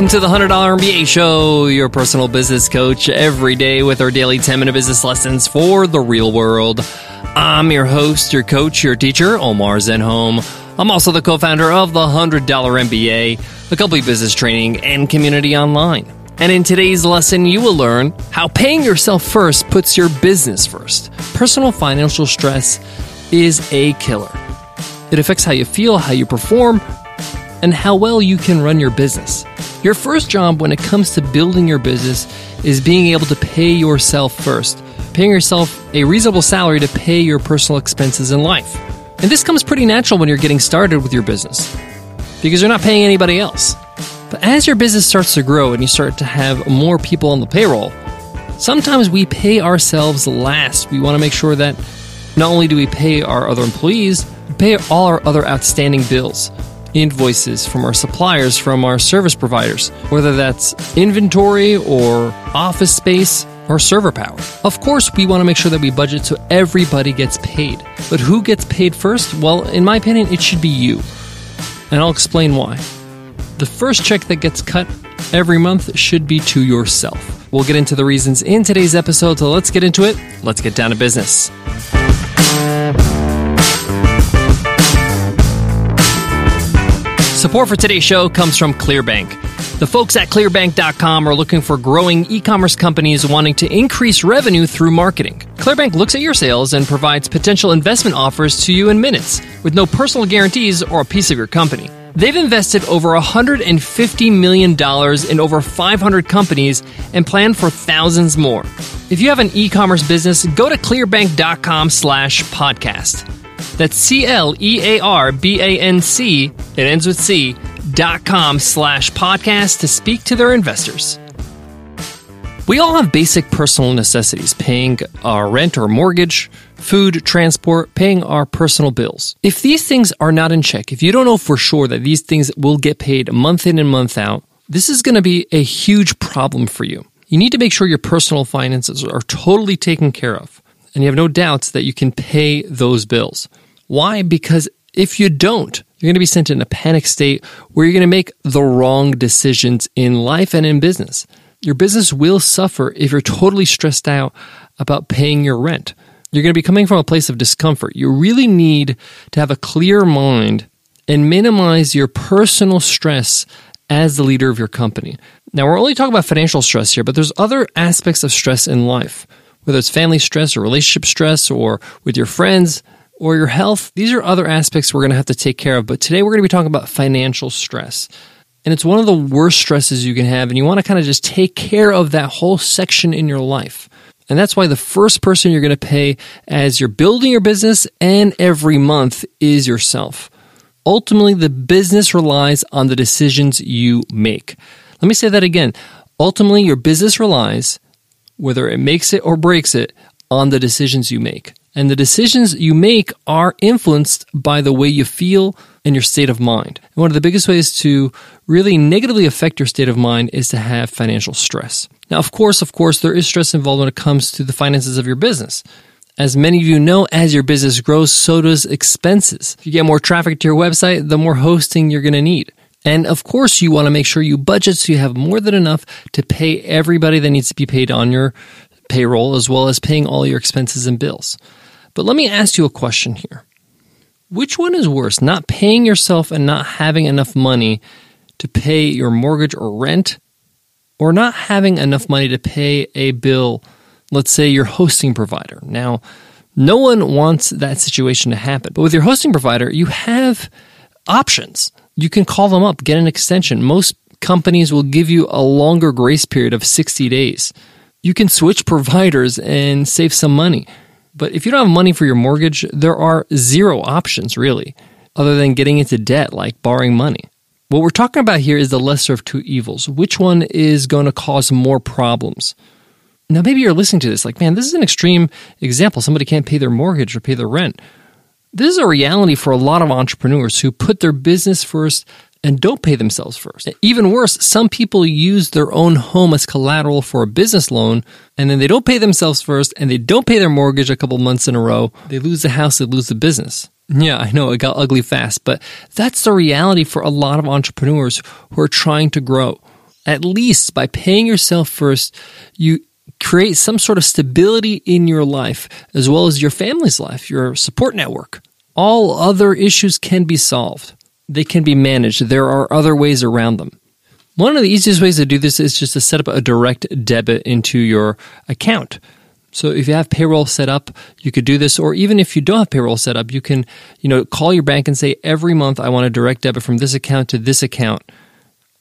Welcome to the $100 MBA Show, your personal business coach every day with our daily 10 minute business lessons for the real world. I'm your host, your coach, your teacher, Omar Zenhom. I'm also the co founder of the $100 MBA, a company business training and community online. And in today's lesson, you will learn how paying yourself first puts your business first. Personal financial stress is a killer. It affects how you feel, how you perform, and how well you can run your business. Your first job when it comes to building your business is being able to pay yourself first, paying yourself a reasonable salary to pay your personal expenses in life. And this comes pretty natural when you're getting started with your business because you're not paying anybody else. But as your business starts to grow and you start to have more people on the payroll, sometimes we pay ourselves last. We want to make sure that not only do we pay our other employees, we pay all our other outstanding bills invoices from our suppliers, from our service providers, whether that's inventory or office space or server power. Of course, we want to make sure that we budget so everybody gets paid. But who gets paid first? Well, in my opinion, it should be you. And I'll explain why. The first check that gets cut every month should be to yourself. We'll get into the reasons in today's episode, so let's get into it. Let's get down to business. Support for today's show comes from Clearbanc. The folks at clearbanc.com are looking for growing e commerce companies wanting to increase revenue through marketing. Clearbanc looks at your sales and provides potential investment offers to you in minutes with no personal guarantees or a piece of your company. They've invested over $150 million in over 500 companies and plan for thousands more. If you have an e-commerce business, go to clearbanc.com slash podcast. That's C L E A R B A N C, it ends with C, dot com slash podcast to speak to their investors. We all have basic personal necessities paying our rent or mortgage, food, transport, paying our personal bills. If these things are not in check, if you don't know for sure that these things will get paid month in and month out, this is going to be a huge problem for you. You need to make sure your personal finances are totally taken care of, and you have no doubts that you can pay those bills. Why? Because if you don't, you're going to be sent in a panic state where you're going to make the wrong decisions in life and in business. Your business will suffer if you're totally stressed out about paying your rent. You're going to be coming from a place of discomfort. You really need to have a clear mind and minimize your personal stress as the leader of your company. Now, we're only talking about financial stress here, but there's other aspects of stress in life, whether it's family stress or relationship stress or with your friends or your health. These are other aspects we're going to have to take care of. But today we're going to be talking about financial stress. And it's one of the worst stresses you can have. And you want to kind of just take care of that whole section in your life. And that's why the first person you're going to pay as you're building your business and every month is yourself. Ultimately, the business relies on the decisions you make. Let me say that again. Ultimately, your business relies, whether it makes it or breaks it, on the decisions you make. And the decisions you make are influenced by the way you feel and your state of mind. And one of the biggest ways to really negatively affect your state of mind is to have financial stress. Now, of course, of course, there is stress involved when it comes to the finances of your business. As many of you know, as your business grows, so does expenses. If you get more traffic to your website, the more hosting you're going to need. And of course, you want to make sure you budget so you have more than enough to pay everybody that needs to be paid on your payroll, as well as paying all your expenses and bills. But let me ask you a question here. Which one is worse, not paying yourself and not having enough money to pay your mortgage or rent, or not having enough money to pay a bill, let's say your hosting provider? Now, no one wants that situation to happen. But with your hosting provider, you have options. You can call them up, get an extension. Most companies will give you a longer grace period of 60 days. You can switch providers and save some money. But if you don't have money for your mortgage, there are zero options really, other than getting into debt like borrowing money. What we're talking about here is the lesser of two evils. Which one is going to cause more problems? Now, maybe you're listening to this like, man, this is an extreme example. Somebody can't pay their mortgage or pay their rent. This is a reality for a lot of entrepreneurs who put their business first and don't pay themselves first. Even worse, some people use their own home as collateral for a business loan and then they don't pay themselves first and they don't pay their mortgage a couple months in a row. They lose the house, they lose the business. Yeah, I know it got ugly fast, but that's the reality for a lot of entrepreneurs who are trying to grow. At least by paying yourself first, you create some sort of stability in your life as well as your family's life, your support network. All other issues can be solved. They can be managed. There are other ways around them. One of the easiest ways to do this is just to set up a direct debit into your account. So if you have payroll set up, you could do this, or even if you don't have payroll set up, you can, you know, call your bank and say every month I want a direct debit from this account to this account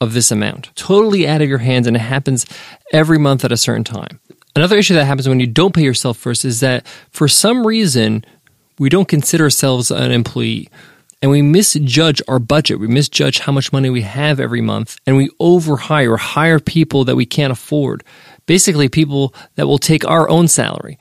of this amount. Totally out of your hands, and it happens every month at a certain time. Another issue that happens when you don't pay yourself first is that for some reason we don't consider ourselves an employee and we misjudge our budget. We misjudge how much money we have every month and we overhire, or hire people that we can't afford. Basically, people that will take our own salary.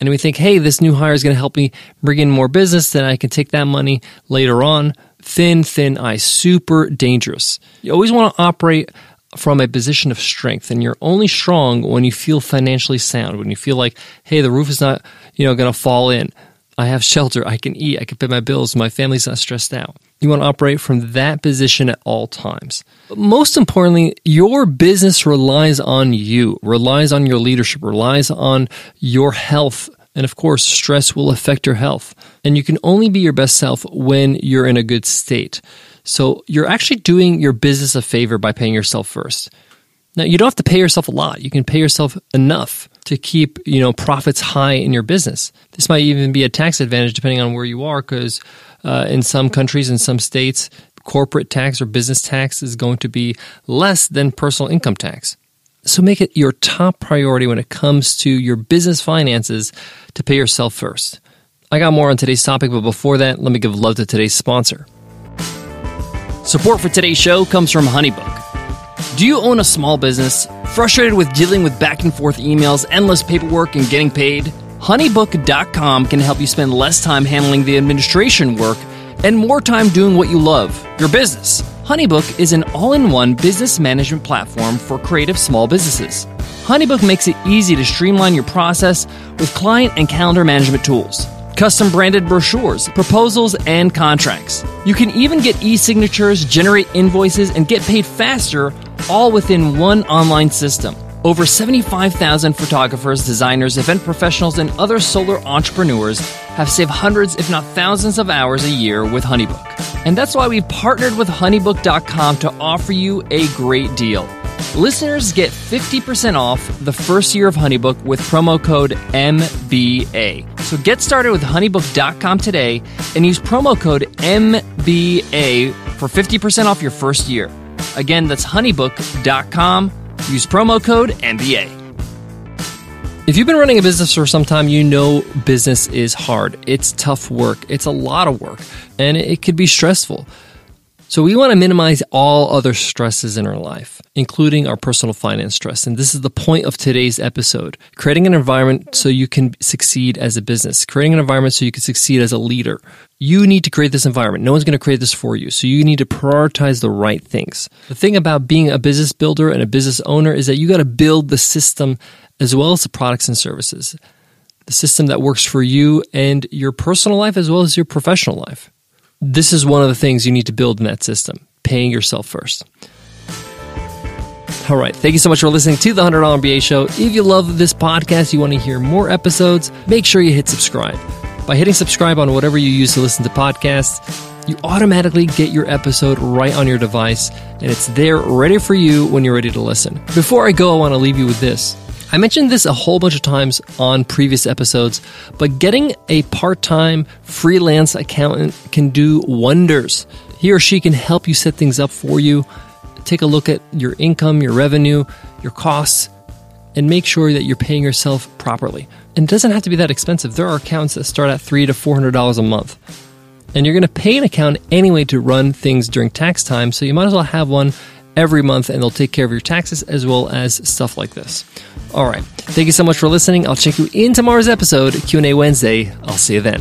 And we think, hey, this new hire is going to help me bring in more business, then I can take that money later on. Thin, thin ice, super dangerous. You always want to operate from a position of strength and you're only strong when you feel financially sound when you feel like hey the roof is not you know going to fall in. I have shelter. I can eat. I can pay my bills. My family's not stressed out. You want to operate from that position at all times. But most importantly your business relies on you relies on your leadership relies on your health and of course, stress will affect your health. And you can only be your best self when you're in a good state. So you're actually doing your business a favor by paying yourself first. Now you don't have to pay yourself a lot. You can pay yourself enough to keep, you know, profits high in your business. This might even be a tax advantage depending on where you are because uh, in some countries in some states corporate tax or business tax is going to be less than personal income tax. So make it your top priority when it comes to your business finances to pay yourself first. I got more on today's topic, but before that, let me give love to today's sponsor. Support for today's show comes from Honeybook. Do you own a small business? Frustrated with dealing with back and forth emails, endless paperwork, and getting paid? Honeybook.com can help you spend less time handling the administration work and more time doing what you love your business. Honeybook is an all in one business management platform for creative small businesses. Honeybook makes it easy to streamline your process with client and calendar management tools custom branded brochures, proposals, and contracts. You can even get e signatures, generate invoices, and get paid faster, all within one online system. Over 75,000 photographers, designers, event professionals, and other solar entrepreneurs have saved hundreds, if not thousands, of hours a year with Honeybook. And that's why we've partnered with Honeybook.com to offer you a great deal. Listeners get 50% off the first year of Honeybook with promo code MBA. So get started with honeybook.com today and use promo code MBA for 50% off your first year. Again, that's honeybook.com. Use promo code MBA. If you've been running a business for some time, you know business is hard. It's tough work. It's a lot of work and it could be stressful. So we want to minimize all other stresses in our life, including our personal finance stress. And this is the point of today's episode. Creating an environment so you can succeed as a business, creating an environment so you can succeed as a leader. You need to create this environment. No one's going to create this for you. So you need to prioritize the right things. The thing about being a business builder and a business owner is that you got to build the system as well as the products and services. The system that works for you and your personal life as well as your professional life this is one of the things you need to build in that system paying yourself first. All right. Thank you so much for listening to the $100 MBA show. If you love this podcast, you want to hear more episodes, make sure you hit subscribe. By hitting subscribe on whatever you use to listen to podcasts, you automatically get your episode right on your device and it's there ready for you when you're ready to listen. Before I go, I want to leave you with this. I mentioned this a whole bunch of times on previous episodes, but getting a part time freelance accountant can do wonders. He or she can help you set things up for you, take a look at your income, your revenue, your costs, and make sure that you're paying yourself properly. And it doesn't have to be that expensive. There are accounts that start at three to four hundred dollars a month. And you're going to pay an account anyway to run things during tax time, so you might as well have one every month and they'll take care of your taxes as well as stuff like this. All right. Thank you so much for listening. I'll check you in tomorrow's episode, Q&A Wednesday. I'll see you then.